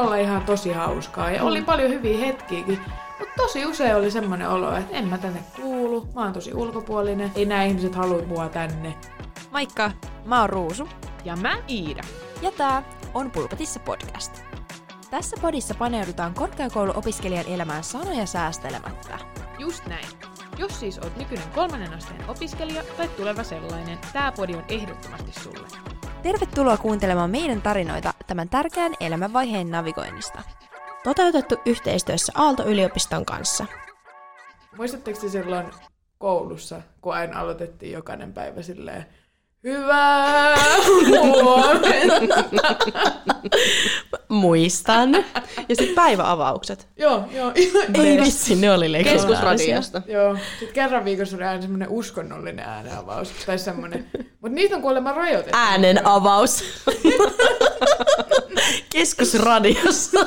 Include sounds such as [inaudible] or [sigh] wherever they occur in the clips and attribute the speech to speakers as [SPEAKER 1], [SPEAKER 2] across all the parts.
[SPEAKER 1] olla ihan tosi hauskaa ja oli paljon hyviä hetkiäkin. Mutta tosi usein oli semmoinen olo, että en mä tänne kuulu, mä oon tosi ulkopuolinen, ei nämä ihmiset halua mua tänne.
[SPEAKER 2] Moikka, mä oon Ruusu.
[SPEAKER 3] Ja mä Iida.
[SPEAKER 2] Ja tää on Pulpetissa podcast. Tässä podissa paneudutaan korkeakouluopiskelijan elämään sanoja säästelemättä.
[SPEAKER 3] Just näin. Jos siis oot nykyinen kolmannen asteen opiskelija tai tuleva sellainen, tää podi on ehdottomasti sulle.
[SPEAKER 2] Tervetuloa kuuntelemaan meidän tarinoita tämän tärkeän elämänvaiheen navigoinnista. Toteutettu yhteistyössä Aalto-yliopiston kanssa.
[SPEAKER 1] Muistatteko te silloin koulussa, kun aina aloitettiin jokainen päivä silleen, Hyvää huomenta. [laughs]
[SPEAKER 4] Muistan. Ja sitten päiväavaukset.
[SPEAKER 1] joo, joo.
[SPEAKER 4] Ei vitsi, ne oli legendaarisia.
[SPEAKER 3] Keskusradiosta.
[SPEAKER 1] Joo, sitten kerran viikossa oli aina semmoinen uskonnollinen ääneavaus. Tai semmoinen. Mutta niitä on kuulemma rajoitettu.
[SPEAKER 4] Äänen avaus. [laughs] Keskusradiossa. [laughs]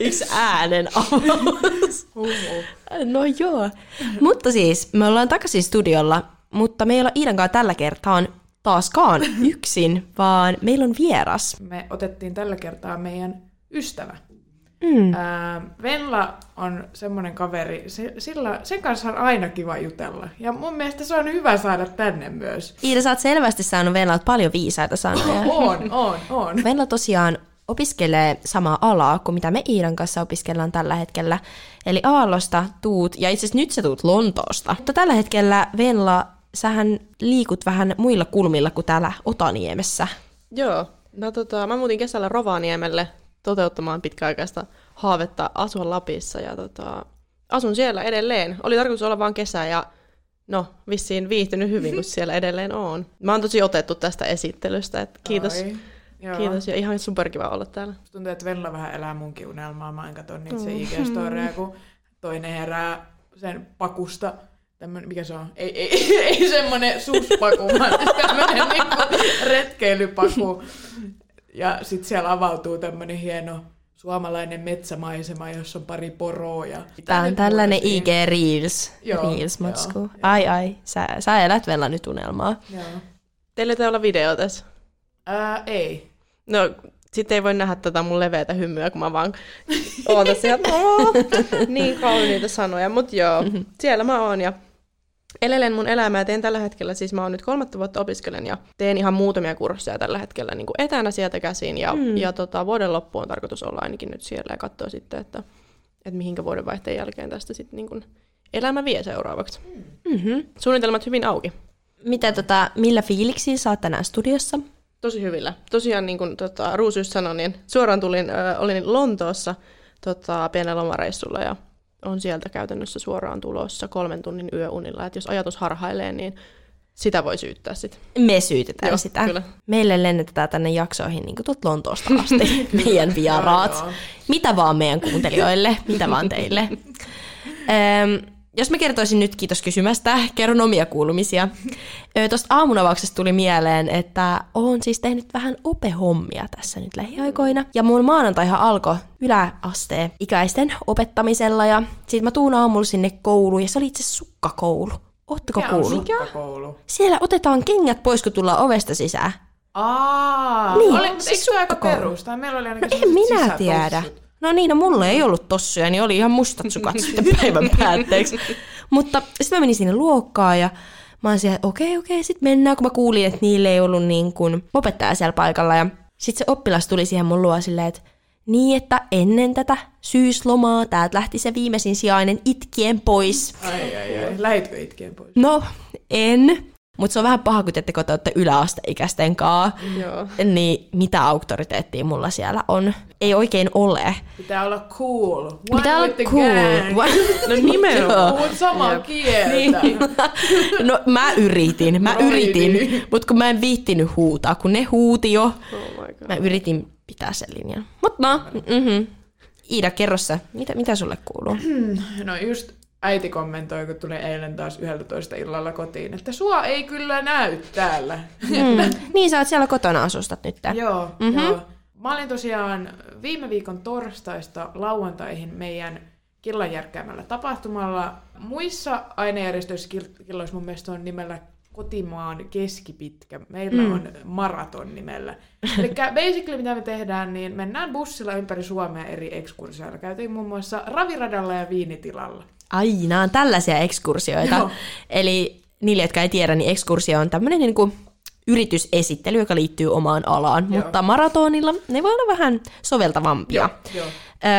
[SPEAKER 4] Yksi äänen avaus. No joo. Mutta siis, me ollaan takaisin studiolla, mutta me ei olla Iidan kanssa tällä kertaa taaskaan [laughs] yksin, vaan meillä on vieras.
[SPEAKER 1] Me otettiin tällä kertaa meidän ystävä.
[SPEAKER 4] Mm.
[SPEAKER 1] Ää, Venla on semmoinen kaveri, se, sillä, sen kanssa on aina kiva jutella. Ja mun mielestä se on hyvä saada tänne myös.
[SPEAKER 4] Iida, sä oot selvästi saanut Venlalta paljon viisaita sanoja.
[SPEAKER 1] On, on, on.
[SPEAKER 4] Venla tosiaan opiskelee samaa alaa kuin mitä me Iidan kanssa opiskellaan tällä hetkellä. Eli Aallosta tuut, ja itse asiassa nyt sä tuut Lontoosta. Mutta tällä hetkellä Venla, sähän liikut vähän muilla kulmilla kuin täällä Otaniemessä.
[SPEAKER 5] Joo, mä, tota, mä muutin kesällä Rovaniemelle toteuttamaan pitkäaikaista haavetta asua Lapissa ja tota, asun siellä edelleen. Oli tarkoitus olla vain kesä ja no, vissiin viihtynyt hyvin, kun [laughs] siellä edelleen on. Mä oon tosi otettu tästä esittelystä, että kiitos,
[SPEAKER 1] Ai, joo.
[SPEAKER 5] kiitos ja ihan superkiva olla täällä.
[SPEAKER 1] Tuntuu, että Venla vähän elää munkin unelmaa. Mä en katso niitä se IG-storeja, kun toinen herää sen pakusta. Tämmönen, mikä se on? Ei, ei, [laughs] ei semmonen suspaku, vaan tämmönen niinku retkeilypaku. Ja sit siellä avautuu tämmönen hieno suomalainen metsämaisema, jossa on pari poroa. Ja
[SPEAKER 4] Tää on tällainen IG Reels,
[SPEAKER 1] Joo,
[SPEAKER 4] Reels-matsku.
[SPEAKER 1] joo,
[SPEAKER 4] Ai ai, sä, sä elät Venla nyt unelmaa.
[SPEAKER 1] Joo.
[SPEAKER 5] Teillä ei olla video tässä.
[SPEAKER 1] Ää, ei.
[SPEAKER 5] No, sitten ei voi nähdä tätä mun leveätä hymyä, kun mä vaan oon tässä ja "Oo, niin kauniita sanoja. Mutta joo, siellä mä oon ja elelen mun elämää. Teen tällä hetkellä, siis mä oon nyt kolmatta vuotta opiskelen ja teen ihan muutamia kursseja tällä hetkellä niin kuin etänä sieltä käsin. Ja, mm. ja tota, vuoden loppu on tarkoitus olla ainakin nyt siellä ja katsoa sitten, että, että mihinkä vuoden vaihteen jälkeen tästä sitten niin kuin elämä vie seuraavaksi.
[SPEAKER 4] Mm-hmm.
[SPEAKER 5] Suunnitelmat hyvin auki.
[SPEAKER 4] Mitä tota, millä fiiliksiä sä oot tänään studiossa?
[SPEAKER 5] Tosi hyvillä. Tosiaan niin kuin tota, Ruus just sanoi, niin suoraan tulin, ö, olin Lontoossa tota, pienellä lomareissulla ja on sieltä käytännössä suoraan tulossa kolmen tunnin yöunilla. Et jos ajatus harhailee, niin sitä voi syyttää sitten.
[SPEAKER 4] Me syytetään
[SPEAKER 5] Joo,
[SPEAKER 4] sitä.
[SPEAKER 5] kyllä.
[SPEAKER 4] Meille lennätetään tänne jaksoihin niin tuolta Lontoosta asti, [laughs] meidän vieraat. Mitä vaan meidän kuuntelijoille, mitä vaan teille. [laughs] Öm, jos mä kertoisin nyt, kiitos kysymästä, kerron omia kuulumisia. Tuosta aamunavauksesta tuli mieleen, että oon siis tehnyt vähän opehommia tässä nyt lähiaikoina. Ja mun maanantaihan alkoi yläasteen ikäisten opettamisella ja sit mä tuun aamulla sinne kouluun ja se oli itse sukkakoulu. Ootteko
[SPEAKER 1] Mikä
[SPEAKER 4] kuullut?
[SPEAKER 1] sukkakoulu?
[SPEAKER 4] Siellä otetaan kengät pois, kun tullaan ovesta sisään.
[SPEAKER 1] Aa,
[SPEAKER 4] Niin,
[SPEAKER 1] oli,
[SPEAKER 4] siis
[SPEAKER 1] eikö aika
[SPEAKER 4] sukkakoulu.
[SPEAKER 1] perusta? Meillä oli ainakin
[SPEAKER 4] En
[SPEAKER 1] sellaiset
[SPEAKER 4] minä tiedä. No niin, no mulla ei ollut tossuja, niin oli ihan mustat sukat [laughs] sitten päivän päätteeksi. Mutta sitten mä menin sinne luokkaan ja mä oon siellä, että okei, okei, sitten mennään, kun mä kuulin, että niille ei ollut niin kuin opettaja siellä paikalla. Ja sitten se oppilas tuli siihen mun luo silleen, että niin, että ennen tätä syyslomaa täältä lähti se viimeisin sijainen itkien pois.
[SPEAKER 1] Ai, ai, ai. Lähitkö itkeen pois?
[SPEAKER 4] No, en. Mutta se on vähän paha, kun te te olette yläasteikäisten kaa.
[SPEAKER 5] Joo.
[SPEAKER 4] Niin mitä auktoriteettia mulla siellä on? Ei oikein ole.
[SPEAKER 1] Pitää olla cool. One
[SPEAKER 4] Pitää olla cool. [laughs] No nimenomaan.
[SPEAKER 1] Puhut samaa kieltä.
[SPEAKER 4] Niin. [laughs] No mä yritin, mä yritin, mutta kun mä en viittinyt huutaa, kun ne huuti jo,
[SPEAKER 5] Oh my god.
[SPEAKER 4] mä yritin pitää sen linjan. Mutta no, mm-hmm. Iida, kerro sä, mitä, mitä sulle kuuluu?
[SPEAKER 1] No just äiti kommentoi, kun tuli eilen taas 11 illalla kotiin, että sua ei kyllä näy täällä.
[SPEAKER 4] Mm. Niin sä oot siellä kotona asustat nyt.
[SPEAKER 1] joo,
[SPEAKER 4] Mhm.
[SPEAKER 1] joo. Mä olin tosiaan viime viikon torstaista lauantaihin meidän killanjärkkäämällä tapahtumalla. Muissa ainejärjestöissä kil- killoissa mun mielestä on nimellä kotimaan keskipitkä. Meillä mm. on maraton nimellä. Eli basically mitä me tehdään, niin mennään bussilla ympäri Suomea eri ekskursioilla. Käytiin muun muassa raviradalla ja viinitilalla.
[SPEAKER 4] Ai, nämä on tällaisia ekskursioita.
[SPEAKER 1] Joo.
[SPEAKER 4] Eli niille, jotka ei tiedä, niin ekskursio on tämmöinen niin kuin yritysesittely, joka liittyy omaan alaan.
[SPEAKER 1] Joo.
[SPEAKER 4] Mutta maratonilla ne voi olla vähän soveltavampia.
[SPEAKER 1] Joo.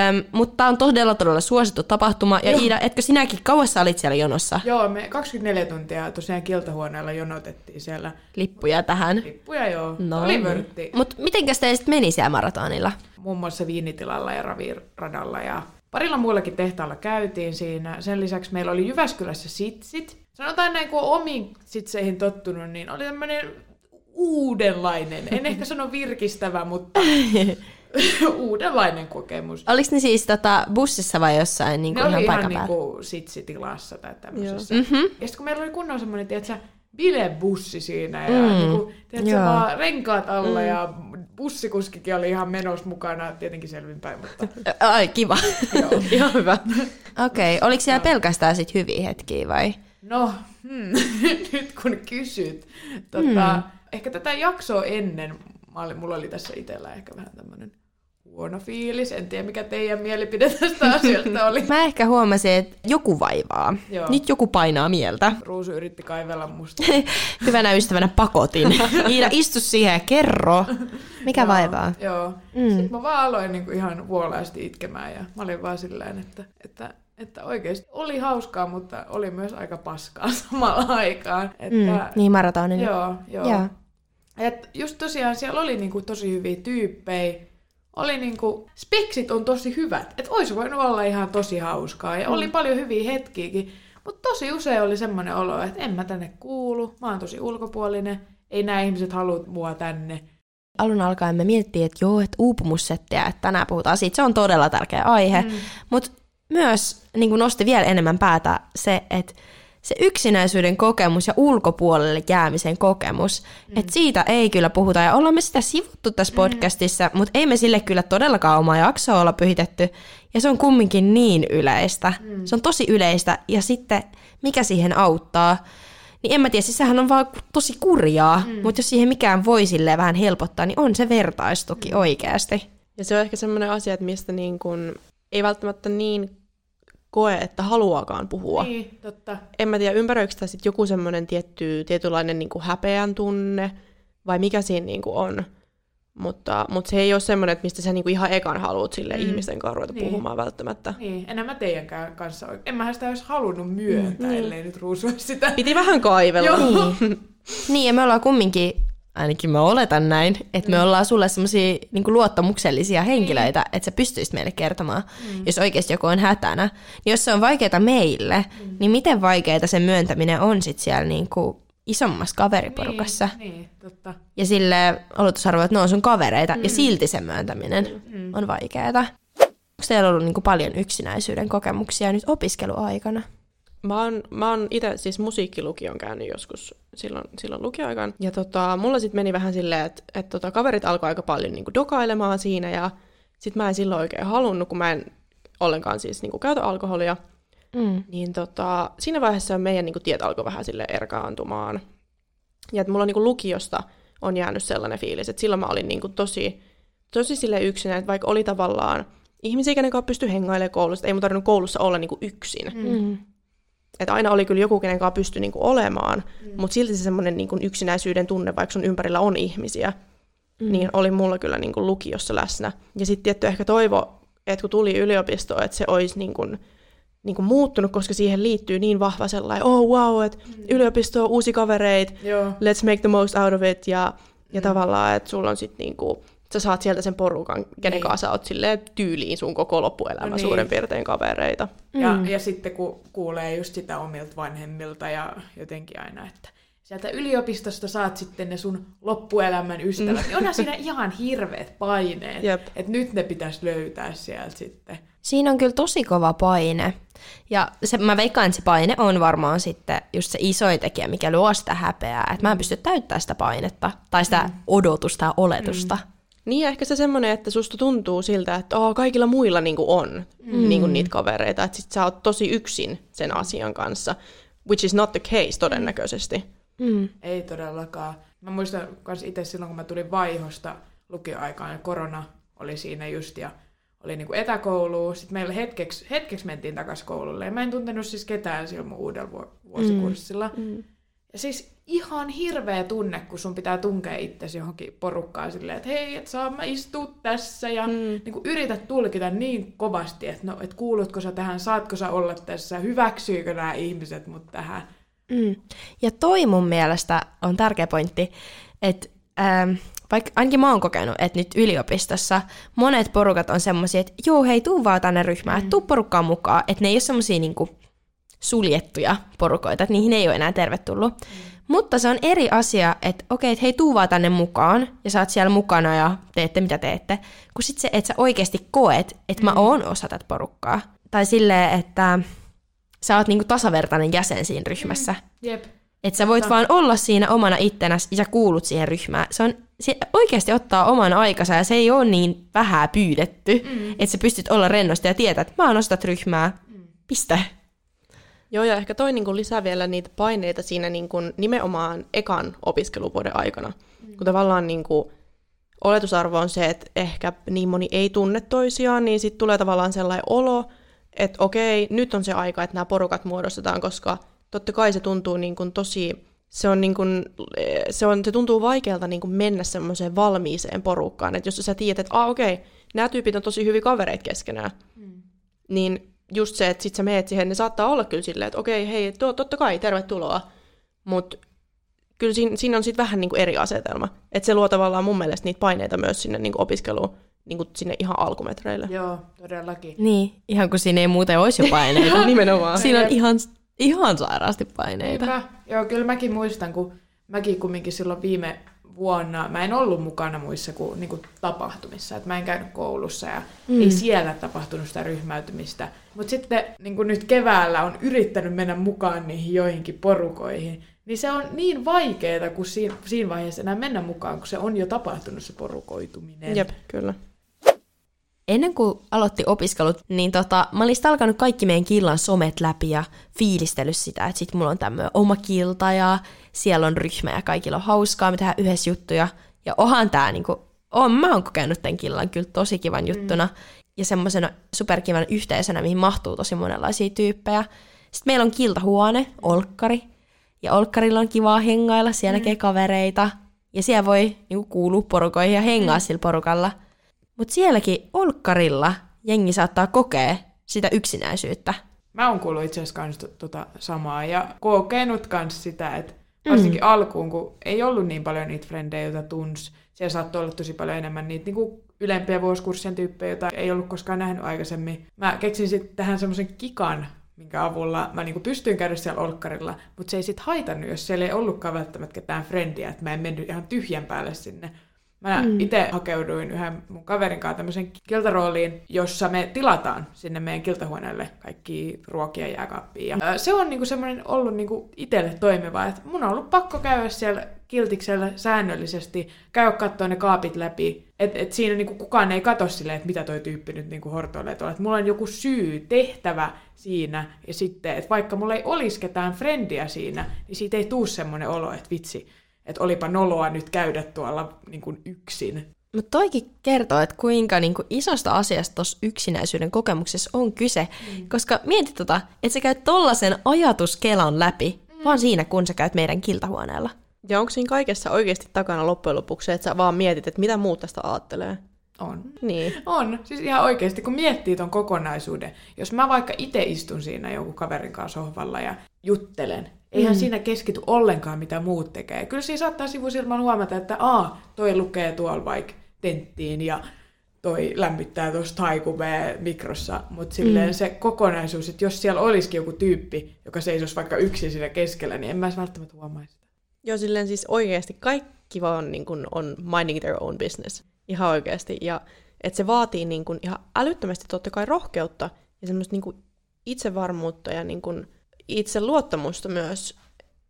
[SPEAKER 4] Öm, mutta tämä on todella, todella suosittu tapahtuma. Ja
[SPEAKER 1] Joo.
[SPEAKER 4] Iida, etkö sinäkin kauassa olit siellä jonossa?
[SPEAKER 1] Joo, me 24 tuntia tosiaan kiltahuoneella jonotettiin siellä
[SPEAKER 4] Lippuja tähän.
[SPEAKER 1] lippuja, joo.
[SPEAKER 4] No
[SPEAKER 1] Oli
[SPEAKER 4] niin.
[SPEAKER 1] vörtti.
[SPEAKER 4] Mutta mitenkäs te sitten meni siellä maratonilla?
[SPEAKER 1] muun muassa viinitilalla ja raviradalla ja parilla muullakin tehtaalla käytiin siinä. Sen lisäksi meillä oli Jyväskylässä sitsit. Sanotaan näin, kun on omiin sitseihin tottunut, niin oli tämmöinen uudenlainen, en ehkä sano virkistävä, mutta [laughs] uudenlainen kokemus.
[SPEAKER 4] Oliko ne siis tota, bussissa vai jossain niin
[SPEAKER 1] Ne
[SPEAKER 4] kuin
[SPEAKER 1] oli
[SPEAKER 4] ihan
[SPEAKER 1] ihan
[SPEAKER 4] paikan päällä?
[SPEAKER 1] niinku sitsitilassa tai tämmöisessä. Mm-hmm. Ja sitten kun meillä oli kunnon semmoinen, tiedätkö, bilebussi siinä ja mm. niinku, tiedätkö,
[SPEAKER 4] Joo.
[SPEAKER 1] vaan renkaat alla mm. ja bussikuskikin oli ihan menossa mukana, tietenkin selvinpäin, mutta
[SPEAKER 4] Ai, kiva.
[SPEAKER 1] joo. [laughs]
[SPEAKER 5] Ihan hyvä.
[SPEAKER 4] Okei, okay. oliko siellä pelkästään sit hyviä hetkiä vai?
[SPEAKER 1] No, hmm, [laughs] nyt kun kysyt. Tota, hmm. Ehkä tätä jaksoa ennen, mulla oli tässä itsellä ehkä vähän tämmöinen huono fiilis. En tiedä, mikä teidän mielipide tästä [laughs] asiasta oli.
[SPEAKER 4] Mä ehkä huomasin, että joku vaivaa.
[SPEAKER 1] Joo.
[SPEAKER 4] Nyt joku painaa mieltä.
[SPEAKER 1] Ruusu yritti kaivella musta. [laughs]
[SPEAKER 4] Hyvänä ystävänä pakotin. Iida, istu siihen ja kerro. Mikä
[SPEAKER 1] Joo,
[SPEAKER 4] vaivaa?
[SPEAKER 1] Joo. Mm. Sitten mä vaan aloin niinku ihan vuolaasti itkemään ja mä olin vaan silleen, että, että, että oikeasti oli hauskaa, mutta oli myös aika paskaa [laughs] samalla aikaan. Että,
[SPEAKER 4] Mm, niin maratonin.
[SPEAKER 1] Joo, joo.
[SPEAKER 4] Joo.
[SPEAKER 1] Et just tosiaan siellä oli niinku tosi hyviä tyyppejä. Oli niinku, speksit on tosi hyvät. Et olisi voinut olla ihan tosi hauskaa. Ja oli paljon hyviä hetkiäkin. Mutta tosi usein oli semmoinen olo, että en mä tänne kuulu. Mä oon tosi ulkopuolinen. Ei nämä ihmiset halua mua tänne.
[SPEAKER 4] Alun alkaen me miettii, että joo, että uupumussettiä, että tänään puhutaan siitä. Se on todella tärkeä aihe. Mm. Mutta myös niin kuin nosti vielä enemmän päätä se, että se yksinäisyyden kokemus ja ulkopuolelle jäämisen kokemus, mm. että siitä ei kyllä puhuta. Ja ollaan me sitä sivuttu tässä podcastissa, mutta ei me sille kyllä todellakaan omaa jaksoa olla pyhitetty. Ja se on kumminkin niin yleistä. Mm. Se on tosi yleistä. Ja sitten mikä siihen auttaa, niin en mä tiedä, siis sehän on vaan tosi kurjaa, mm. mutta jos siihen mikään voi silleen vähän helpottaa, niin on se vertaistuki mm. oikeasti.
[SPEAKER 5] Ja se on ehkä semmoinen asia, että mistä niin kun, ei välttämättä niin koe, että haluaakaan puhua.
[SPEAKER 1] Niin, totta.
[SPEAKER 5] En mä tiedä, ympäröikö sitä sit joku semmoinen tietty, tietynlainen niin kuin häpeän tunne, vai mikä siinä niin kuin on. Mutta, mutta se ei ole semmoinen, että mistä sä niin kuin ihan ekan haluat sille mm. ihmisten kanssa ruveta
[SPEAKER 1] Niin.
[SPEAKER 5] puhumaan välttämättä.
[SPEAKER 1] Niin, enää mä teidänkään kanssa oikein. En mähän sitä olisi halunnut myöntää, mm. ellei nyt ruusua sitä.
[SPEAKER 5] Piti vähän kaivella.
[SPEAKER 1] Joo.
[SPEAKER 4] Niin, ja me ollaan kumminkin, ainakin mä oletan näin, että me ollaan sulle semmoisia niin luottamuksellisia henkilöitä, että sä pystyisit meille kertomaan, mm. jos oikeasti joku on hätänä. Niin jos se on vaikeaa meille, mm. niin miten vaikeaa sen myöntäminen on sit siellä niin kuin isommassa kaveriporukassa?
[SPEAKER 1] Niin, niin, totta.
[SPEAKER 4] Ja sille oletusarvo, että ne on sun kavereita, mm. ja silti sen myöntäminen mm. on vaikeaa. Onko teillä ollut niin kuin paljon yksinäisyyden kokemuksia nyt opiskeluaikana?
[SPEAKER 5] Mä oon, mä oon itse siis musiikkilukion käynyt joskus silloin, silloin lukioaikaan. Ja tota, mulla sitten meni vähän silleen, että et tota, kaverit alkoi aika paljon niinku dokailemaan siinä ja sit mä en silloin oikein halunnut, kun mä en ollenkaan siis niinku käytä alkoholia.
[SPEAKER 4] Mm.
[SPEAKER 5] Niin tota, siinä vaiheessa meidän niinku tiet alkoi vähän sille erkaantumaan. Ja että mulla niinku lukiosta on jäänyt sellainen fiilis, että silloin mä olin niinku tosi, tosi sille yksinä, että vaikka oli tavallaan ihmisiä, kenen kanssa pystyi hengailemaan koulussa, ei mun tarvinnut koulussa olla niinku yksin.
[SPEAKER 4] Mm.
[SPEAKER 5] Että aina oli kyllä joku, kenen kanssa pystyi niinku olemaan, mm. mutta silti se semmoinen niinku yksinäisyyden tunne, vaikka sun ympärillä on ihmisiä, mm. niin oli mulla kyllä niinku lukiossa läsnä. Ja sitten tietty ehkä toivo, että kun tuli yliopistoon, että se olisi niinku, niinku muuttunut, koska siihen liittyy niin vahva sellainen, oh wow, että mm. yliopisto on uusi kavereit,
[SPEAKER 1] Joo.
[SPEAKER 5] let's make the most out of it, ja, ja mm. tavallaan, että sulla on sitten niinku, sä saat sieltä sen porukan, kenen
[SPEAKER 1] Niin.
[SPEAKER 5] kanssa sä oot silleen tyyliin sun koko loppuelämä
[SPEAKER 1] No niin.
[SPEAKER 5] suurin piirtein kavereita.
[SPEAKER 1] Ja, ja sitten kun kuulee just sitä omilta vanhemmilta ja jotenkin aina, että sieltä yliopistosta saat sitten ne sun loppuelämän ystävät, niin onhan siinä ihan hirveät paineet,
[SPEAKER 5] Jep.
[SPEAKER 1] että nyt ne pitäisi löytää sieltä sitten.
[SPEAKER 4] Siinä on kyllä tosi kova paine. Ja se, mä veikkaan, että se paine on varmaan sitten just se isoin tekijä, mikä luo sitä häpeää. Että mä en pysty täyttämään sitä painetta tai sitä odotusta ja oletusta.
[SPEAKER 5] Niin ja ehkä se semmoinen, että susta tuntuu siltä, että oh, kaikilla muilla niinku on mm. niinku niitä kavereita, että sit sä oot tosi yksin sen asian kanssa, which is not the case todennäköisesti.
[SPEAKER 4] Mm.
[SPEAKER 1] Ei todellakaan. Mä muistan myös itse silloin, kun mä tulin vaihosta lukioaikaan ja korona oli siinä just ja oli niinku etäkoulu. Sitten meillä hetkeksi, hetkeksi mentiin takaisin koululle ja mä en tuntenut siis ketään silloin mun uudella vu- vuosikurssilla.
[SPEAKER 5] Mm.
[SPEAKER 1] Ja siis ihan hirveä tunne, kun sun pitää tunkea itsesi johonkin porukkaan silleen, että hei, et saa mä istua tässä ja mm. niin kuin yrität tulkita niin kovasti, että no, et kuulutko sä tähän, saatko sä olla tässä, hyväksyykö nämä ihmiset mut tähän.
[SPEAKER 4] Mm. Ja toi mun mielestä on tärkeä pointti, että ähm, vaikka ainakin mä oon kokenut, että nyt yliopistossa monet porukat on semmoisia, että joo hei, tuu vaan tänne ryhmään, mm. tuu porukkaan mukaan, että ne ei ole semmoisia niinku suljettuja porukoita, että niihin ei ole enää tervetullut. Mm. Mutta se on eri asia, että okei, että hei, tuu vaan tänne mukaan, ja sä oot siellä mukana ja teette mitä teette, kun sit se, että sä oikeasti koet, että mä oon osa tätä porukkaa. Tai silleen, että sä oot niinku tasavertainen jäsen siinä ryhmässä.
[SPEAKER 1] Jep.
[SPEAKER 4] Että sä voit vaan olla siinä omana ittenäsi ja sä kuulut siihen ryhmään. Se, on, se oikeasti ottaa oman aikansa ja se ei ole niin vähän pyydetty, mm. että sä pystyt olla rennosti ja tietää, että mä oon ostat ryhmää. Piste.
[SPEAKER 5] Joo, ja ehkä toi niin kuin lisää vielä niitä paineita siinä niin kuin nimenomaan ekan opiskeluvuoden aikana. Mm. Kun tavallaan niin kuin, oletusarvo on se, että ehkä niin moni ei tunne toisiaan, niin sitten tulee tavallaan sellainen olo, että okei, nyt on se aika, että nämä porukat muodostetaan, koska totta kai se tuntuu niin kuin tosi, se, on niin kuin, se, on, se tuntuu vaikealta niin kuin mennä semmoiseen valmiiseen porukkaan, että jos sä tiedät, että ah, okei, nämä tyypit on tosi hyviä kavereita keskenään, mm. niin just se, että sit sä meet siihen, ne saattaa olla kyllä silleen, että okei, hei, to, totta kai, tervetuloa, mutta kyllä siinä, siinä on sitten vähän niin kuin eri asetelma. Että se luo tavallaan mun mielestä niitä paineita myös sinne niin kuin opiskeluun, niin kuin sinne ihan alkumetreille.
[SPEAKER 1] Joo, todellakin.
[SPEAKER 4] Niin, ihan kuin siinä ei muuten olisi jo paineita. [laughs]
[SPEAKER 5] Nimenomaan.
[SPEAKER 4] siinä on ihan, ihan sairaasti paineita.
[SPEAKER 1] Niinpä. Joo, kyllä mäkin muistan, kun mäkin kumminkin silloin viime vuonna, mä en ollut mukana muissa kuin, niin kuin tapahtumissa, että mä en käynyt koulussa ja mm. ei siellä tapahtunut sitä ryhmäytymistä. Mutta sitten niin kuin nyt keväällä on yrittänyt mennä mukaan niihin joihinkin porukoihin, niin se on niin vaikeaa, kun siinä, siinä vaiheessa enää mennä mukaan, kun se on jo tapahtunut se porukoituminen.
[SPEAKER 5] Jep, kyllä.
[SPEAKER 4] Ennen kuin aloitti opiskelut, niin tota, mä olin alkanut kaikki meidän killan somet läpi ja fiilistellyt sitä, että sit mulla on tämmöinen oma kilta ja siellä on ryhmä ja kaikilla on hauskaa, me tehdään yhdessä juttuja. Ja ohan tää niinku, on, mä oon kokenut tämän killan kyllä tosi kivan juttuna mm. ja semmoisena superkivan yhteisönä, mihin mahtuu tosi monenlaisia tyyppejä. Sitten meillä on kiltahuone, olkkari, ja olkkarilla on kivaa hengailla, siellä näkee kavereita, ja siellä voi niinku, kuulua porukoihin ja hengaa sillä porukalla. Mutta sielläkin olkkarilla jengi saattaa kokea sitä yksinäisyyttä.
[SPEAKER 1] Mä oon kuullut itse asiassa kans tota samaa ja kokenut kans sitä, että varsinkin mm. alkuun, kun ei ollut niin paljon niitä frendejä, joita tunsi, siellä saattoi olla tosi paljon enemmän niitä niin kuin ylempiä vuosikurssien tyyppejä, joita ei ollut koskaan nähnyt aikaisemmin. Mä keksin sitten tähän semmoisen kikan, minkä avulla mä niinku pystyin käydä siellä olkkarilla, mutta se ei sitten haitannut, jos siellä ei ollutkaan välttämättä ketään frendiä, että mä en mennyt ihan tyhjän päälle sinne. Mä mm. itse hakeuduin yhden mun kaverin kanssa tämmöisen kiltarooliin, jossa me tilataan sinne meidän kiltahuoneelle kaikki ruokia jääkaappiin. Ja se on niinku semmoinen ollut niinku itselle toimiva, että mun on ollut pakko käydä siellä kiltiksellä säännöllisesti, käydä katsoa ne kaapit läpi. Että et siinä niinku kukaan ei katso silleen, että mitä toi tyyppi nyt niinku hortoilee tuolla. Mulla on joku syy, tehtävä siinä. Ja sitten, että vaikka mulla ei olisi ketään frendiä siinä, niin siitä ei tuu semmoinen olo, että vitsi, että olipa noloa nyt käydä tuolla niin kuin yksin.
[SPEAKER 4] Mutta toikin kertoo, että kuinka niinku isosta asiasta tuossa yksinäisyyden kokemuksessa on kyse. Mm. Koska mieti tota, että sä käyt tollasen ajatuskelan läpi, mm. vaan siinä kun sä käyt meidän kiltahuoneella.
[SPEAKER 5] Ja onko siinä kaikessa oikeasti takana loppujen lopuksi, että sä vaan mietit, että mitä muut tästä ajattelee?
[SPEAKER 1] On.
[SPEAKER 5] Niin.
[SPEAKER 1] On. Siis ihan oikeasti, kun miettii ton kokonaisuuden. Jos mä vaikka itse istun siinä jonkun kaverin kanssa sohvalla ja juttelen, eihän mm. siinä keskity ollenkaan, mitä muut tekee. Kyllä siinä saattaa sivusilman huomata, että a, toi lukee tuolla vaikka tenttiin ja toi lämmittää tuossa taikuvee mikrossa, mutta silleen mm. se kokonaisuus, että jos siellä olisikin joku tyyppi, joka seisoisi vaikka yksin siinä keskellä, niin en mä välttämättä huomaisi sitä.
[SPEAKER 5] Joo, silleen siis oikeasti kaikki vaan niin kun on minding their own business. Ihan oikeasti. Ja että se vaatii niin kun ihan älyttömästi totta kai rohkeutta ja semmoista niin kun itsevarmuutta ja niin kun itse luottamusta myös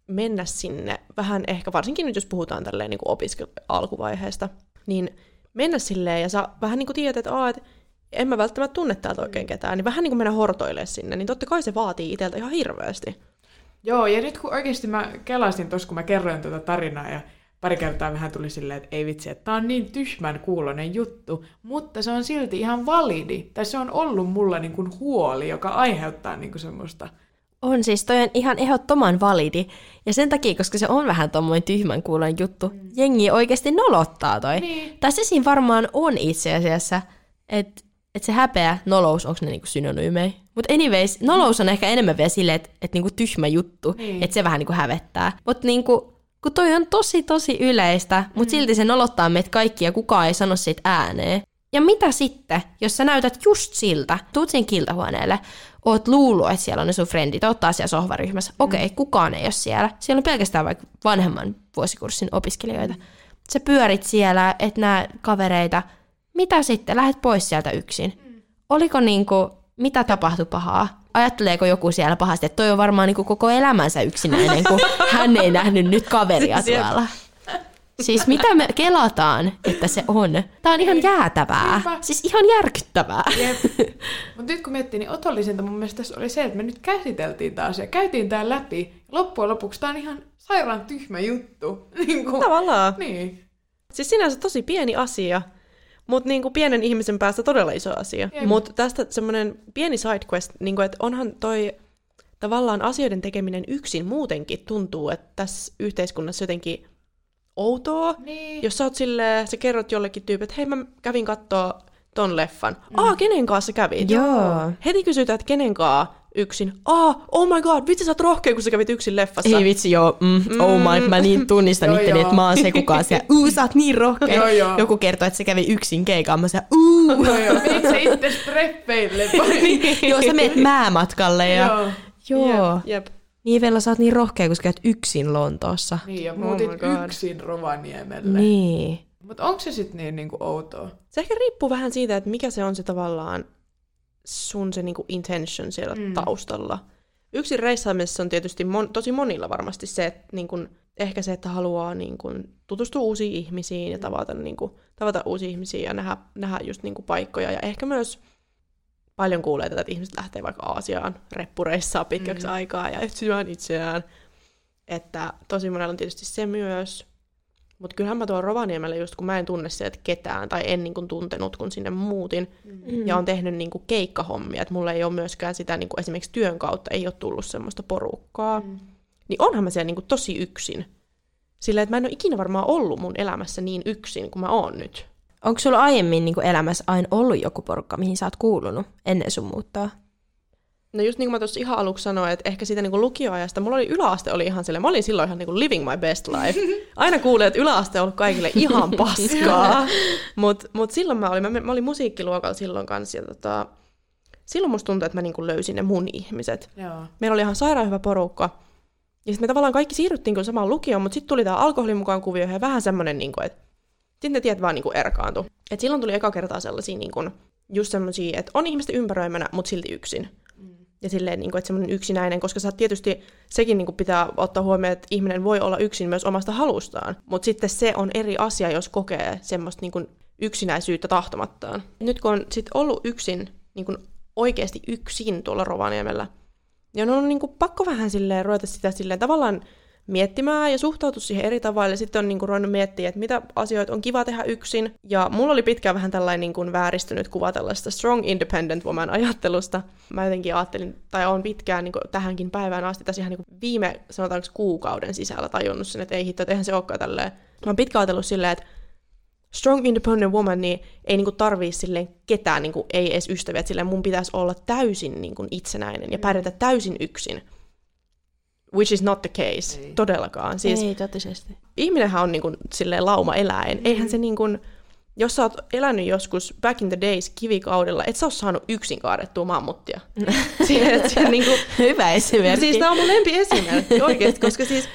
[SPEAKER 5] mennä sinne, vähän ehkä varsinkin nyt jos puhutaan tälleen niin opiskelu alkuvaiheesta, niin mennä silleen ja sä vähän niin kuin tiedät, että, Aa, että en mä välttämättä tunne täältä oikein ketään, niin vähän niin kuin mennä hortoilemaan sinne, niin totta kai se vaatii itseltä ihan hirveästi.
[SPEAKER 1] Joo, ja nyt kun oikeasti mä kelasin tuossa, kun mä kerroin tuota tarinaa ja pari kertaa vähän tuli silleen, että ei vitsi, että tää on niin tyhmän kuulonen juttu, mutta se on silti ihan validi. Tai se on ollut mulla niin kuin huoli, joka aiheuttaa niin kuin semmoista.
[SPEAKER 4] On siis, toi on ihan ehdottoman validi. Ja sen takia, koska se on vähän tommoinen tyhmän kuulonen juttu, mm. jengi oikeasti nolottaa toi.
[SPEAKER 1] Niin.
[SPEAKER 4] Tai se siinä varmaan on itse asiassa, että et se häpeä, nolous, onko ne niinku synonyymejä? Mutta anyways, nolous on ehkä enemmän vielä silleen, että et niinku tyhmä juttu,
[SPEAKER 1] Niin.
[SPEAKER 4] että se vähän niinku hävettää. Mutta niinku, kun toi on tosi tosi yleistä, mutta silti se nolottaa meitä kaikkia, kukaan ei sano siitä ääneen. Ja mitä sitten, jos sä näytät just siltä, tuut siihen kiltahuoneelle, oot luullut, että siellä on ne sun frendit, oot taas siellä sohvaryhmässä. Okei, okay, kukaan ei ole siellä. Siellä on pelkästään vaikka vanhemman vuosikurssin opiskelijoita. Sä pyörit siellä, et näe kavereita. Mitä sitten? Lähet pois sieltä yksin. Oliko niinku, mitä tapahtui pahaa? Ajatteleeko joku siellä pahasti, että toi on varmaan niinku koko elämänsä yksinäinen, kun [laughs] hän ei nähnyt nyt kaveria tuolla. Siis mitä me kelataan, että se on? Tää on ihan jäätävää.
[SPEAKER 1] Niinpä.
[SPEAKER 4] Siis ihan järkyttävää.
[SPEAKER 1] Mutta nyt kun miettii, niin otollisinta mun mielestä tässä oli se, että me nyt käsiteltiin taas ja käytiin tää läpi. Ja loppujen lopuksi tää on ihan sairaan tyhmä juttu. [laughs] Niin kuin,
[SPEAKER 5] Tavallaan.
[SPEAKER 1] Niin.
[SPEAKER 5] Siis sinänsä tosi pieni asia, mutta niinku pienen ihmisen päästä todella iso asia. Mutta tästä semmoinen pieni side quest, niinku, että onhan toi tavallaan asioiden tekeminen yksin muutenkin tuntuu, että tässä yhteiskunnassa jotenkin outoa.
[SPEAKER 1] Niin.
[SPEAKER 5] Jos sä oot silleen, sä kerrot jollekin tyypille, että hei mä kävin kattoo ton leffan. Mm. Aa, kenen kanssa sä kävit?
[SPEAKER 4] Joo.
[SPEAKER 5] Heti kysytään, että kenen kanssa yksin. Aa, oh my god, vitsi sä oot rohkea, kun sä kävit yksin leffassa.
[SPEAKER 4] Ei vitsi, joo. Mm, oh my, mä niin [laughs] tunnistan
[SPEAKER 1] Joo,
[SPEAKER 4] itteni, että mä oon se kukaan siellä. [laughs] Uu, sä oot niin rohkea.
[SPEAKER 1] Joo, joo.
[SPEAKER 4] Joku kertoo, että se kävi yksin keikaan. Mä sanoin, uu.
[SPEAKER 1] Joo, joo. [laughs] Sä itse streffeille vai?
[SPEAKER 4] joo, sä meet määmatkalle ja...
[SPEAKER 1] Joo.
[SPEAKER 4] Joo.
[SPEAKER 5] Jep, jep.
[SPEAKER 4] Niin Vella, sä oot niin rohkea, kun sä käyt yksin Lontoossa.
[SPEAKER 1] Niin, ja
[SPEAKER 5] Oh
[SPEAKER 1] muutit
[SPEAKER 5] God.
[SPEAKER 1] yksin Rovaniemelle.
[SPEAKER 4] Niin.
[SPEAKER 1] Mutta onko se sitten niin niinku outoa?
[SPEAKER 5] Se ehkä riippuu vähän siitä, että mikä se on se tavallaan sun se niinku intention siellä
[SPEAKER 1] Mm.
[SPEAKER 5] mm. taustalla. Yksin reissaamisessa on tietysti mon, tosi monilla varmasti se, että niinku, ehkä se, että haluaa niinku, tutustua uusiin ihmisiin ja tavata, niinku, tavata uusia ihmisiä ja nähdä, nähdä just niinku, paikkoja. Ja ehkä myös paljon kuulee tätä, että ihmiset lähtee vaikka Aasiaan reppureissaa pitkäksi
[SPEAKER 1] Mm.
[SPEAKER 5] mm. aikaa ja etsimään itseään. Että tosi monella on tietysti se myös. Mutta kyllähän mä tuon Rovaniemelle just kun mä en tunne sieltä ketään tai en niin kuin tuntenut, kun sinne muutin. Mm. Ja on tehnyt niin kuin keikkahommia, että mulla ei ole myöskään sitä niin kuin esimerkiksi työn kautta ei ole tullut semmoista porukkaa. Mm. Niin onhan mä siellä niin kuin tosi yksin. Sillä että mä en ole ikinä varmaan ollut mun elämässä niin yksin kuin mä oon nyt.
[SPEAKER 4] Onko sulla aiemmin niin elämässä aina ollut joku porukka, mihin sä oot kuulunut ennen sun muuttaa?
[SPEAKER 5] No just niin kuin mä tuossa ihan aluksi sanoin, että ehkä siitä niin lukioajasta, mulla oli yläaste oli ihan silleen, mä olin silloin ihan niin kuin living my best life. [laughs] Aina kuulee, että yläaste on ollut kaikille ihan paskaa. [laughs] Mutta mut silloin mä olin, mä, mä olin musiikkiluokalla silloin kanssa ja tota, silloin musta tuntui, että mä niin kuin löysin ne mun ihmiset.
[SPEAKER 1] Joo.
[SPEAKER 5] Meillä oli ihan sairaan hyvä porukka. Ja sitten me tavallaan kaikki siirryttiin kyllä samaan lukioon, mutta sitten tuli tämä alkoholin mukaan kuvio ja vähän semmoinen, niin kuin, että sitten ne tiet vaan niin kuin erkaantui. Et silloin tuli eka kertaa sellaisia, niin kuin, just semmoisia, että on ihmisten ympäröimänä, mutta silti yksin. Ja silleen, niin kuin, että semmoinen yksinäinen, koska sä tietysti sekin niin kuin pitää ottaa huomioon, että ihminen voi olla yksin myös omasta halustaan. Mutta sitten se on eri asia, jos kokee semmoista niin kuin yksinäisyyttä tahtomattaan. Nyt kun on sit ollut yksin, niin kuin oikeasti yksin tuolla Rovaniemellä, ja on ollut niin kuin pakko vähän silleen ruveta sitä silleen tavallaan miettimään ja suhtautua siihen eri tavalla. Ja sitten on niin kuin ruvennut miettiä, että mitä asioita on kiva tehdä yksin. Ja mulla oli pitkään vähän tällainen niin kuin vääristynyt kuva tällaista strong independent woman ajattelusta. Mä jotenkin ajattelin, tai on pitkään niin kuin tähänkin päivään asti tässä ihan niin kuin viime, sanotaanko kuukauden sisällä tajunnut sen, että ei hitto, että eihän se olekaan tälleen. Mä oon pitkään ajatellut silleen, että strong independent woman, niin ei niinku tarvii silleen ketään, niinku, ei edes ystäviä, että silleen mun pitäisi olla täysin niinku, itsenäinen ja pärjätä täysin yksin. Which is not the case,
[SPEAKER 1] Ei.
[SPEAKER 5] todellakaan. Siis
[SPEAKER 4] Ei, totisesti.
[SPEAKER 5] ihminenhän on niinku, silleen lauma eläin. Mm. Eihän se niinku, jos sä oot elänyt joskus back in the days kivikaudella, et sä oo saanut yksin kaadettua mammuttia. [laughs] Siihen, siihen, niinku,
[SPEAKER 4] Hyvä esimerkki.
[SPEAKER 5] Siis tämä on mun lempiesimerkki oikeasti, koska siis...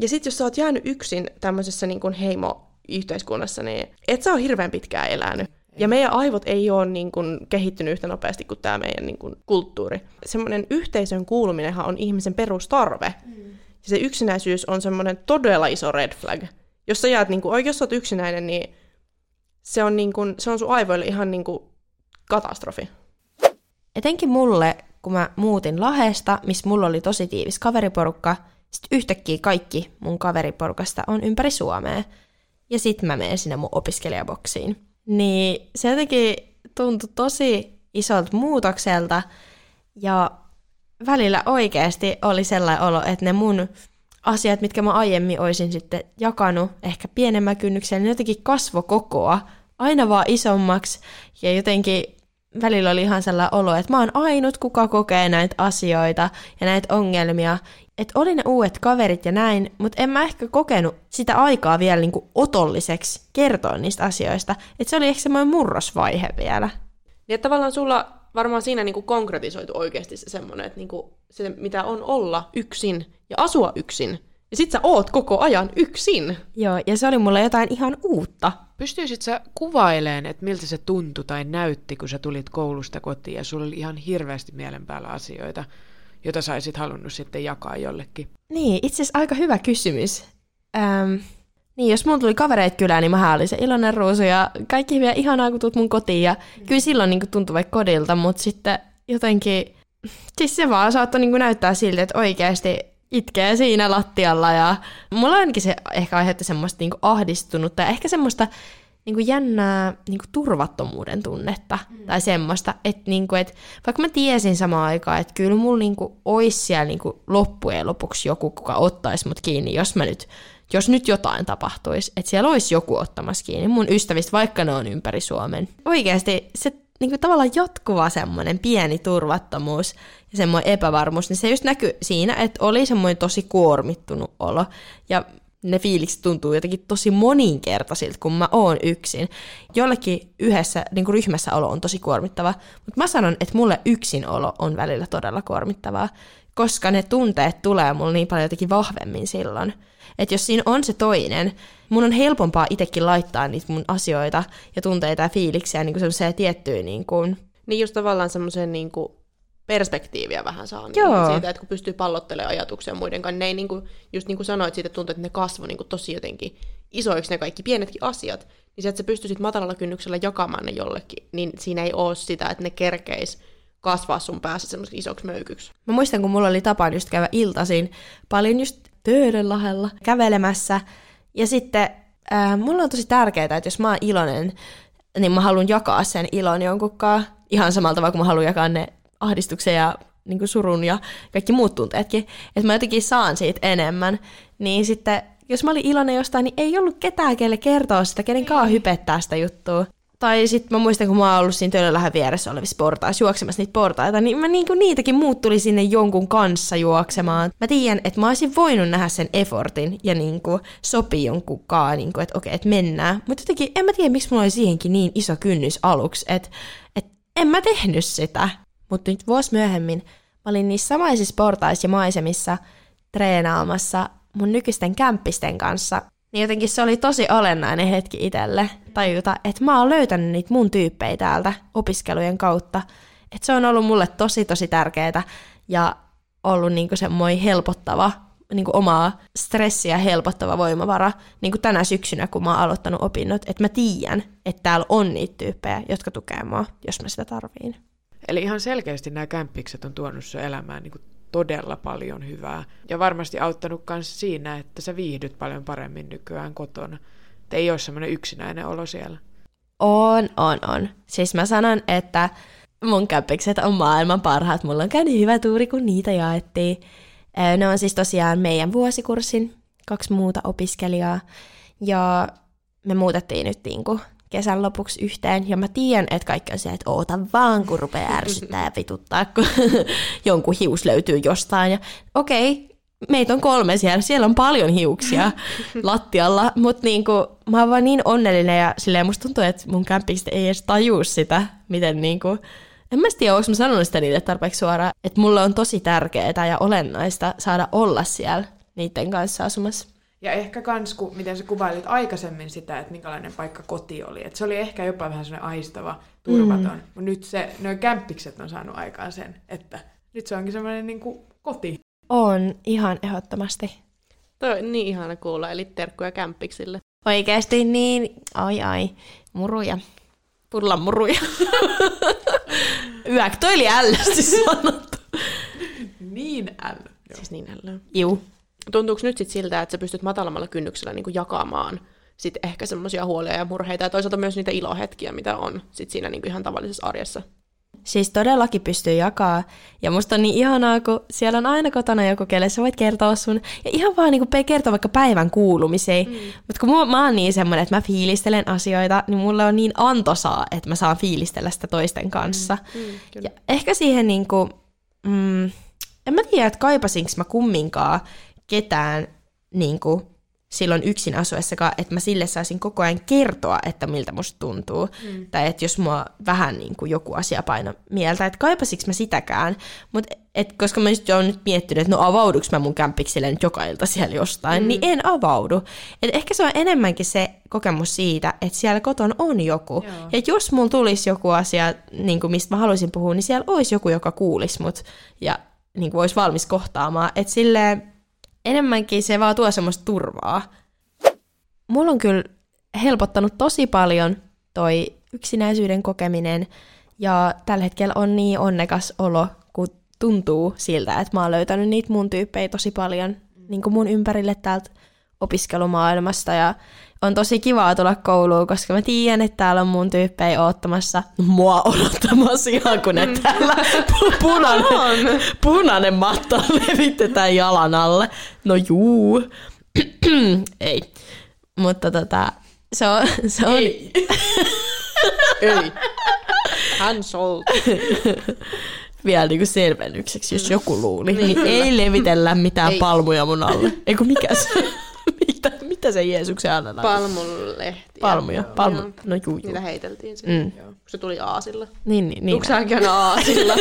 [SPEAKER 5] Ja sit jos sä oot jäänyt yksin tämmöisessä niin kuin heimo-yhteiskunnassa, niin et sä oo hirveän pitkään elänyt. Ja meidän aivot ei ole niin kuin kehittynyt yhtä nopeasti kuin tämä meidän niin kuin kulttuuri. Semmoinen yhteisön kuuluminenhan on ihmisen perustarve. Mm. Ja se yksinäisyys on semmoinen todella iso red flag. Jos sä jäät, niin kuin, jos sä oot yksinäinen, niin se on, niin kuin, se on sun aivoille ihan niin kuin katastrofi.
[SPEAKER 4] Etenkin mulle, kun mä muutin Lahesta, missä mulla oli tosi tiivis kaveriporukka, sitten yhtäkkiä kaikki mun kaveriporukasta on ympäri Suomea. Ja sitten mä menen sinne mun opiskelijaboksiin. Niin se jotenkin tuntui tosi isolta muutokselta. Ja välillä oikeasti oli sellainen olo, että ne mun asiat, mitkä mä aiemmin olisin sitten jakanut ehkä pienemmän kynnyksellä, ne jotenkin kasvo kokoa aina vaan isommaksi. Ja jotenkin välillä oli ihan sellainen olo, että mä oon ainut, kuka kokee näitä asioita ja näitä ongelmia. Että oli ne uudet kaverit ja näin, mutta en mä ehkä kokenut sitä aikaa vielä niin kuin otolliseksi kertoa niistä asioista. Että se oli ehkä semmoinen murrosvaihe vielä.
[SPEAKER 5] Että tavallaan sulla varmaan siinä niinku konkretisoitu oikeasti se semmoinen, että niinku se mitä on olla yksin ja asua yksin. Ja sit sä oot koko ajan yksin.
[SPEAKER 4] Joo, ja se oli mulle jotain ihan uutta.
[SPEAKER 1] Pystyisit sä kuvaileen, että miltä se tuntui tai näytti, kun sä tulit koulusta kotiin ja sulla oli ihan hirveästi mielen päällä asioita, joita sä olisit halunnut sitten jakaa jollekin?
[SPEAKER 4] Niin, itse asiassa aika hyvä kysymys. Ähm, niin, jos mulla tuli kavereita kylään, niin mä olin se iloinen ruusu ja kaikki vielä ihanaa, kun tulet mun kotiin. Ja kyllä silloin niin tuntui vaikka kodilta, mutta sitten jotenkin, siis se vaan saattoi niin näyttää siltä, että oikeasti itkee siinä lattialla. Ja mulla ainakin se ehkä aiheutti semmoista niin ahdistunutta ja ehkä semmoista niin kuin jännää niin kuin turvattomuuden tunnetta mm. tai semmoista, että, niin kuin, että vaikka mä tiesin samaan aikaan, että kyllä mulla niin kuin, olisi siellä niin kuin, loppujen lopuksi joku, kuka ottaisi mut kiinni, jos mä nyt jos nyt jotain tapahtuisi, että siellä olisi joku ottamassa kiinni mun ystävistä, vaikka ne on ympäri Suomen. Oikeasti se niin kuin tavallaan jatkuva semmoinen pieni turvattomuus ja semmoinen epävarmuus, niin se just näkyy siinä, että oli semmoinen tosi kuormittunut olo. Ja ne fiilikset tuntuu jotenkin tosi moninkertaisilta, kun mä oon yksin. Jollekin yhdessä niin kuin ryhmässä olo on tosi kuormittava, mutta mä sanon, että mulle yksin olo on välillä todella kuormittavaa, koska ne tunteet tulee mulle niin paljon jotenkin vahvemmin silloin. Että jos siinä on se toinen, mun on helpompaa itsekin laittaa niitä mun asioita ja tunteita ja fiiliksiä niin semmoiseen tiettyyn niin kuin...
[SPEAKER 5] Niin just tavallaan semmoisen niin kuin perspektiiviä vähän saa niin Joo. siitä, että kun pystyy pallottelemaan ajatuksia muiden kanssa, ne ei niin kuin, just niin kuin sanoit, siitä tuntuu, että ne kasvo niin kuin tosi jotenkin isoiksi ne kaikki pienetkin asiat, niin se, että sä pystyisit matalalla kynnyksellä jakamaan ne jollekin, niin siinä ei ole sitä, että ne kerkeis kasvaa sun päässä semmoiseksi isoksi möykyksi.
[SPEAKER 4] Mä muistan, kun mulla oli tapa just käydä iltaisin paljon just Töölönlahdella kävelemässä. Ja sitten äh, mulla on tosi tärkeää, että jos mä oon iloinen, niin mä haluan jakaa sen ilon jonkunkaan. Ihan samalla tavalla kuin mä haluan jakaa ne ahdistuksen ja niin kuin surun ja kaikki muut tunteetkin. Että mä jotenkin saan siitä enemmän. Niin sitten, jos mä olin iloinen jostain, niin ei ollut ketään, kelle kertoa sitä, kenen kaa hypettää sitä juttua. Tai sitten mä muistan, kun mä oon ollut siinä töölölähän vieressä olevissa portaissa juoksemassa niitä portaita, niin mä niinku niitäkin muut tuli sinne jonkun kanssa juoksemaan. Mä tiedän, että mä olisin voinut nähdä sen effortin ja niinku sopii jonkun kaa, niinku, että okei, että mennään. Mutta jotenkin en mä tiedä, miksi mulla oli siihenkin niin iso kynnys aluksi, että et en mä tehnyt sitä. Mutta nyt vuosi myöhemmin mä olin niissä samaisissa portaissa ja maisemissa treenaamassa mun nykyisten kämppisten kanssa niin jotenkin se oli tosi olennainen hetki itselle tajuta, että mä oon löytänyt niitä mun tyyppejä täältä opiskelujen kautta. Että se on ollut mulle tosi tosi tärkeää ja ollut niinku semmoinen helpottava, niinku omaa stressiä helpottava voimavara niinku tänä syksynä, kun mä oon aloittanut opinnot. Että mä tiedän, että täällä on niitä tyyppejä, jotka tukee mua, jos mä sitä tarviin.
[SPEAKER 1] Eli ihan selkeästi nämä kämppikset on tuonut sun elämään niin todella paljon hyvää. Ja varmasti auttanut myös siinä, että sä viihdyt paljon paremmin nykyään kotona. Että ei ole semmoinen yksinäinen olo siellä.
[SPEAKER 4] On, on, on. Siis mä sanon, että mun käppikset on maailman parhaat. Mulla on käynyt hyvä tuuri, kun niitä jaettiin. Ne on siis tosiaan meidän vuosikurssin kaksi muuta opiskelijaa. Ja me muutettiin nyt niinku kesän lopuksi yhteen. Ja mä tiedän, että kaikki on se, että oota vaan, kun rupeaa ärsyttää ja vituttaa, kun [laughs] jonkun hius löytyy jostain. Ja okei, meitä on kolme siellä, siellä on paljon hiuksia [laughs] lattialla, mutta niinku, mä oon vaan niin onnellinen ja silleen musta tuntuu, että mun kämpistä ei edes tajuu sitä, miten niinku, en mä tiedä, onko mä sanonut sitä niille tarpeeksi suoraan, että mulle on tosi tärkeää ja olennaista saada olla siellä niiden kanssa asumassa.
[SPEAKER 1] Ja ehkä kans, kun, miten sä kuvailit aikaisemmin sitä, että minkälainen paikka koti oli. Että se oli ehkä jopa vähän sellainen aistava, turvaton. Mm. Mutta nyt se, nuo kämppikset on saanut aikaan sen, että nyt se onkin semmoinen niin kuin koti.
[SPEAKER 4] On, ihan ehdottomasti.
[SPEAKER 5] Toi on niin ihana kuulla, eli terkkuja kämppiksille.
[SPEAKER 4] Oikeasti niin, ai ai, muruja. Pullan muruja. [laughs] Yäk, toi oli ällästi sanottu.
[SPEAKER 1] Niin äly.
[SPEAKER 5] Siis niin ällöä.
[SPEAKER 4] Juu.
[SPEAKER 5] Tuntuuko nyt sit siltä, että sä pystyt matalammalla kynnyksellä niinku jakamaan sit ehkä semmoisia huolia ja murheita ja toisaalta myös niitä ilohetkiä, mitä on sit siinä niinku ihan tavallisessa arjessa?
[SPEAKER 4] Siis todellakin pystyy jakaa. Ja musta on niin ihanaa, kun siellä on aina kotona joku, kelle sä voit kertoa sun. Ja ihan vaan niin kuin kertoa vaikka päivän kuulumisia. Mm. Mutta kun mua, mä oon niin semmoinen, että mä fiilistelen asioita, niin mulle on niin antoisaa, että mä saan fiilistellä sitä toisten kanssa. Mm. Mm, ja ehkä siihen niin kuin, mm, en mä tiedä, että kaipasinko mä kumminkaan ketään niin kuin, silloin yksin asuessakaan, että mä sille saisin koko ajan kertoa, että miltä musta tuntuu. Mm. Tai että jos mua vähän niin kuin joku asia paino mieltä, että kaipasiksi mä sitäkään. Mut et, koska mä just oon nyt miettinyt, että no avauduks mä mun kämpikselle nyt joka ilta siellä jostain, mm. niin en avaudu. Et ehkä se on enemmänkin se kokemus siitä, että siellä kotona on joku. Joo. Ja jos mulla tulisi joku asia, niin kuin mistä mä haluaisin puhua, niin siellä olisi joku, joka kuulisi mut ja niin kuin olisi valmis kohtaamaan. Että silleen enemmänkin se vaan tuo semmoista turvaa. Mulla on kyllä helpottanut tosi paljon toi yksinäisyyden kokeminen, ja tällä hetkellä on niin onnekas olo, kun tuntuu siltä, että mä oon löytänyt niitä mun tyyppejä tosi paljon niin kuin mun ympärille täältä opiskelumaailmasta, ja on tosi kivaa tulla kouluun, koska mä tiedän, että täällä on mun tyyppejä oottamassa mua odottamassa ihan kun ne mm. täällä pu- punainen, punainen matto levitetään jalan alle. No juu. [clears throat] Ei. Mutta tota, se on... Se on...
[SPEAKER 5] Ei. Ei. Hän sold.
[SPEAKER 4] Vielä niinku selvennykseksi, jos joku luuli. Niin, ei levitellä mitään ei. palmuja mun alle. Eikö mikä se? [laughs] mitä, mitä se Jeesuksen anna
[SPEAKER 5] Palmulehtiä.
[SPEAKER 4] Palmuja. Palmu. No juu, juu.
[SPEAKER 5] Niillä heiteltiin sinne. Mm. Joo. Se tuli aasilla.
[SPEAKER 4] Niin, niin. niin
[SPEAKER 5] Onko aina aasilla?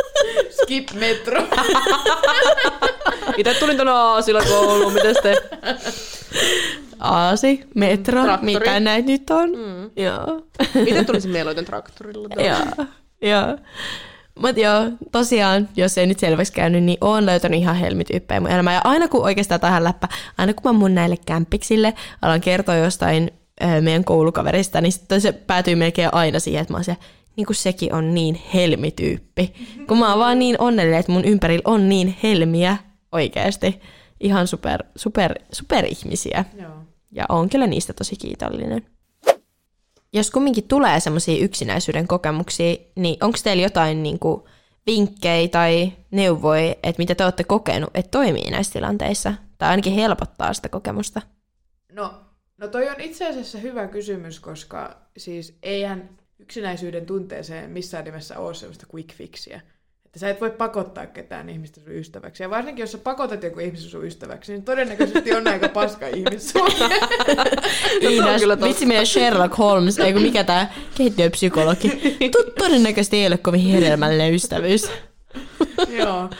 [SPEAKER 5] [laughs]
[SPEAKER 1] Skip metro. [laughs]
[SPEAKER 5] Itse tulin tuonne aasilla kouluun, miten te?
[SPEAKER 4] Aasi, metro, Traktori. mitä näitä nyt on. Mm. Joo.
[SPEAKER 5] Itse tulisin mieluiten traktorilla.
[SPEAKER 4] Joo, joo. Mutta joo, tosiaan, jos ei nyt selväksi käynyt, niin oon löytänyt ihan helmityyppejä mun elämään. Ja aina kun oikeastaan tähän läppä, aina kun mä mun näille kämpiksille alan kertoa jostain ö, meidän koulukaverista, niin sitten se päätyy melkein aina siihen, että mä oon se, niin kuin sekin on niin helmityyppi. Kun mä oon vaan niin onnellinen, että mun ympärillä on niin helmiä oikeasti. Ihan super, super, super ihmisiä. Joo. Ja on kyllä niistä tosi kiitollinen jos kumminkin tulee semmoisia yksinäisyyden kokemuksia, niin onko teillä jotain niin kuin, vinkkejä tai neuvoja, että mitä te olette kokenut, että toimii näissä tilanteissa? Tai ainakin helpottaa sitä kokemusta?
[SPEAKER 1] No, no toi on itse asiassa hyvä kysymys, koska siis eihän yksinäisyyden tunteeseen missään nimessä ole sellaista quick fixiä. Että sä et voi pakottaa ketään ihmistä sun ystäväksi. Ja varsinkin, jos sä pakotat joku ihmisen sun ystäväksi, niin todennäköisesti on aika paska ihmissuhde. [laughs]
[SPEAKER 4] Iinas, vitsi meidän Sherlock Holmes, ei kun mikä tää keittiöpsykologi. Todennäköisesti ei ole kovin hedelmällinen ystävyys. [laughs]
[SPEAKER 1] Joo,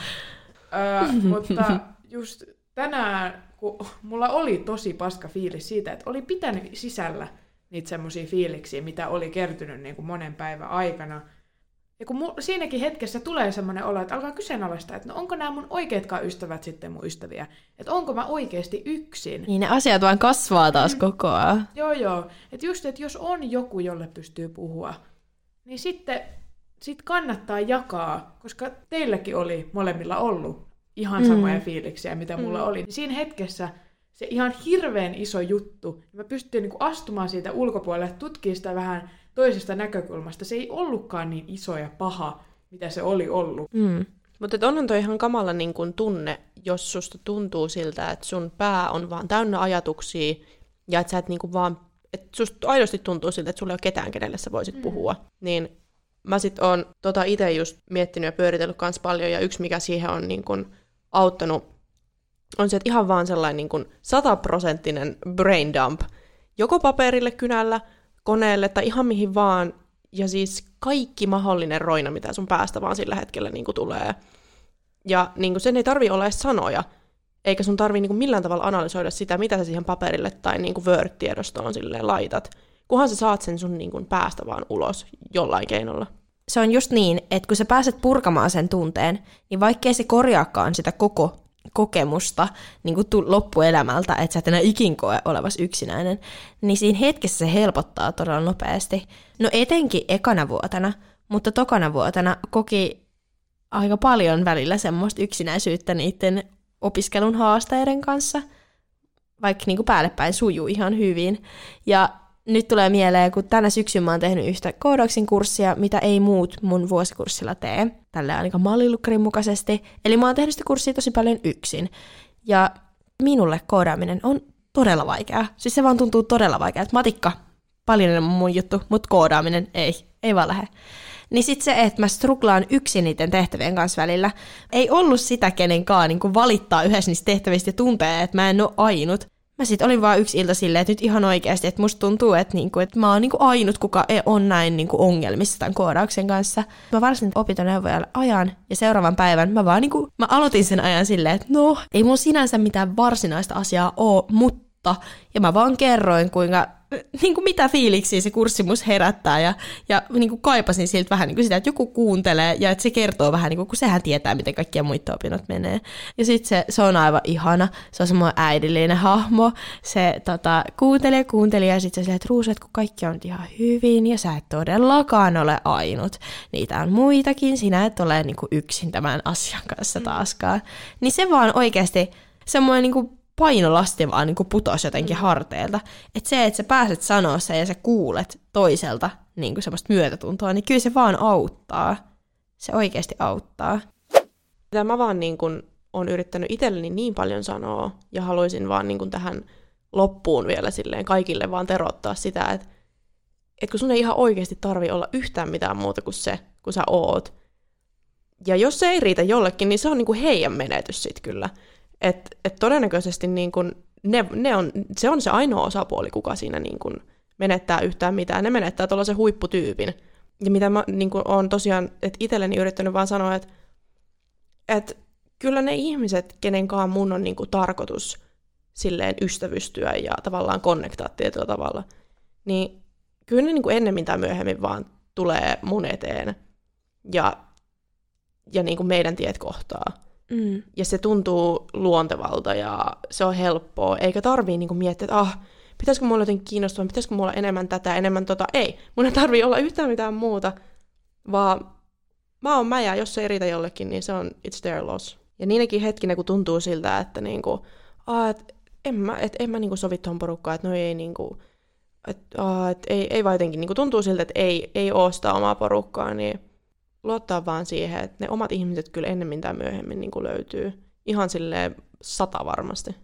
[SPEAKER 1] mutta just tänään, kun mulla oli tosi paska fiilis siitä, että oli pitänyt sisällä niitä semmoisia fiiliksiä, mitä oli kertynyt niin kuin monen päivän aikana – ja kun mu- siinäkin hetkessä tulee semmoinen olo, että alkaa kyseenalaistaa, että no onko nämä mun oikeatkaan ystävät sitten mun ystäviä? Että onko mä oikeasti yksin?
[SPEAKER 4] Niin ne asiat vaan kasvaa taas mm. koko ajan.
[SPEAKER 1] Joo, joo. Että just, että jos on joku, jolle pystyy puhua, niin sitten sit kannattaa jakaa, koska teilläkin oli molemmilla ollut ihan mm. samoja mm. fiiliksiä, mitä mulla mm. oli. Niin siinä hetkessä se ihan hirveän iso juttu, niin mä pystyin niinku astumaan siitä ulkopuolelle, tutkimaan sitä vähän toisesta näkökulmasta. Se ei ollutkaan niin iso ja paha, mitä se oli ollut.
[SPEAKER 5] Mm. Mutta onhan toi ihan kamala niin kun tunne, jos susta tuntuu siltä, että sun pää on vaan täynnä ajatuksia ja että sä et niin vaan, että susta aidosti tuntuu siltä, että sulla ei ole ketään, kenelle sä voisit mm. puhua. Niin mä sit oon tota itse just miettinyt ja pyöritellyt kans paljon ja yksi mikä siihen on niin kun auttanut on se, että ihan vaan sellainen niin sataprosenttinen brain dump, joko paperille kynällä – koneelle tai ihan mihin vaan. Ja siis kaikki mahdollinen roina, mitä sun päästä vaan sillä hetkellä niin kuin tulee. Ja niin kuin sen ei tarvi olla edes sanoja, eikä sun tarvi niin kuin millään tavalla analysoida sitä, mitä sä siihen paperille tai niin kuin Word-tiedostoon silleen laitat. Kunhan sä saat sen sun niin kuin päästä vaan ulos jollain keinolla.
[SPEAKER 4] Se on just niin, että kun sä pääset purkamaan sen tunteen, niin vaikkei se korjaakaan sitä koko kokemusta niin kuin loppuelämältä, että sä et enää ikin koe olevas yksinäinen, niin siinä hetkessä se helpottaa todella nopeasti. No etenkin ekana vuotena, mutta tokana vuotena koki aika paljon välillä semmoista yksinäisyyttä niiden opiskelun haasteiden kanssa, vaikka niin kuin päälle päin sujuu ihan hyvin. Ja nyt tulee mieleen, kun tänä syksyn mä oon tehnyt yhtä koodauksin kurssia, mitä ei muut mun vuosikurssilla tee, tälle ainakaan mallilukkarin mukaisesti. Eli mä oon tehnyt sitä kurssia tosi paljon yksin. Ja minulle koodaaminen on todella vaikeaa. Siis se vaan tuntuu todella vaikeaa. Matikka, paljon enemmän mun juttu, mutta koodaaminen ei, ei vaan lähde. Niin sit se, että mä struglaan yksin niiden tehtävien kanssa välillä, ei ollut sitä kenenkaan niin valittaa yhdessä niistä tehtävistä ja tuntee, että mä en ole ainut. Mä sit olin vaan yksi ilta silleen, että nyt ihan oikeasti, että musta tuntuu, että, niinku, että mä oon niinku ainut, kuka ei on näin niinku ongelmissa tämän koodauksen kanssa. Mä varsin opintoneuvojalle ajan ja seuraavan päivän mä vaan niinku, mä aloitin sen ajan silleen, että no, ei mun sinänsä mitään varsinaista asiaa oo, mutta, ja mä vaan kerroin, kuinka niin kuin mitä fiiliksiä se kurssi mus herättää ja, ja niin kuin kaipasin siltä vähän niin kuin sitä, että joku kuuntelee ja että se kertoo vähän, niin kuin, kun sehän tietää, miten kaikkia muita opinnot menee. Ja sitten se, se on aivan ihana, se on semmoinen äidillinen hahmo, se tota, kuuntelee, kuuntelee ja sitten se että Ruusu, kun kaikki on ihan hyvin ja sä et todellakaan ole ainut, niitä on muitakin, sinä et ole niin kuin yksin tämän asian kanssa taaskaan. Niin se vaan oikeasti semmoinen niin kuin painolasti vaan niin putosi jotenkin mm. harteilta. Että se, että sä pääset sanoa sen ja sä kuulet toiselta niin kuin semmoista myötätuntoa, niin kyllä se vaan auttaa. Se oikeasti auttaa.
[SPEAKER 5] Mitä mä vaan niin kuin on yrittänyt itselleni niin paljon sanoa ja haluaisin vaan niin kuin tähän loppuun vielä silleen kaikille vaan terottaa sitä, että, että kun sun ei ihan oikeasti tarvi olla yhtään mitään muuta kuin se, kun sä oot. Ja jos se ei riitä jollekin, niin se on niin kuin heidän menetys sit kyllä. Että et todennäköisesti niin kun ne, ne on, se on se ainoa osapuoli, kuka siinä niin kun menettää yhtään mitään. Ne menettää tuollaisen huipputyypin. Ja mitä mä niin olen tosiaan että itselleni yrittänyt vaan sanoa, että, että kyllä ne ihmiset, kenenkaan mun on niin tarkoitus silleen ystävystyä ja tavallaan konnektaa tietyllä tavalla, niin kyllä ne niin kuin ennemmin tai myöhemmin vaan tulee mun eteen ja, ja niin kuin meidän tiet kohtaa. Mm. Ja se tuntuu luontevalta ja se on helppoa, eikä tarvii niinku miettiä, että ah, pitäisikö mulla jotenkin kiinnostua, pitäisikö mulla enemmän tätä, enemmän tota. Ei, mun ei tarvii olla yhtään mitään muuta, vaan mä oon mä ja jos se ei riitä jollekin, niin se on it's their loss. Ja niinäkin hetkinä, kun tuntuu siltä, että niinku, ah, et en mä, et en mä niinku sovi tuohon porukkaan, että no ei niinku, että ah, et ei, ei vaan jotenkin niinku tuntuu siltä, että ei, ei oo sitä omaa porukkaa, niin luottaa vaan siihen, että ne omat ihmiset kyllä ennemmin tai myöhemmin niin kuin löytyy. Ihan sille sata varmasti.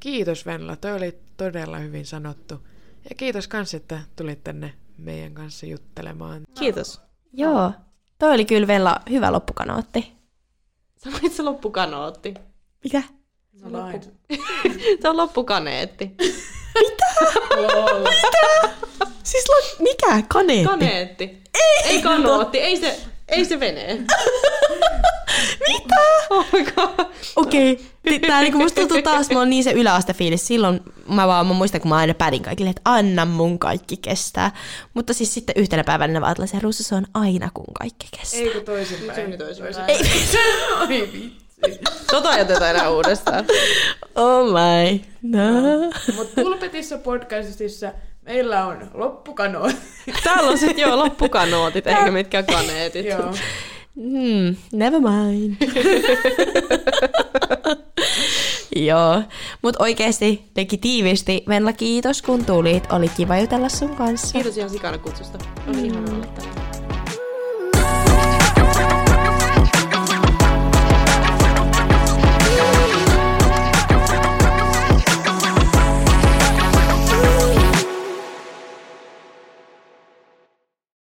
[SPEAKER 1] Kiitos Venla, toi oli todella hyvin sanottu. Ja kiitos kans, että tulit tänne meidän kanssa juttelemaan.
[SPEAKER 5] Kiitos.
[SPEAKER 4] Joo, toi oli kyllä Venla hyvä loppukanootti.
[SPEAKER 5] Sanoit se loppukanootti.
[SPEAKER 4] Mikä?
[SPEAKER 5] Se on, loppu... [laughs] se on loppukaneetti.
[SPEAKER 4] Mitä? Mitä? Siis lo... mikä? Kaneetti?
[SPEAKER 5] Kaneetti. Ei, ei kanootti, ei se... Ei se venee. [laughs]
[SPEAKER 4] Mitä? Oh Okei. Okay. Tää niinku musta tuntuu taas, mulla on niin se yläastefiilis. Silloin mä vaan, mä muistan, kun mä aina pädin kaikille, että anna mun kaikki kestää. Mutta siis sitten yhtenä päivänä ne vaan se Ruusu, se on aina kun kaikki kestää.
[SPEAKER 1] Ei kun toisinpäin. Se
[SPEAKER 5] on toisinpäin. Ei. Oi vitsi. Tota ei oteta enää uudestaan.
[SPEAKER 4] Oh my. No.
[SPEAKER 1] Mutta Pulpetissa podcastissa Meillä on loppukanootit. [laughs]
[SPEAKER 5] Täällä on sitten joo loppukanootit, eikä mitkään kaneetit.
[SPEAKER 1] joo.
[SPEAKER 4] Hmm, never mind. [laughs] Joo, mutta oikeasti teki tiivisti. Venla, kiitos kun tulit. Oli kiva jutella sun kanssa.
[SPEAKER 5] Kiitos ihan sikana kutsusta. Oli mm. ihana olla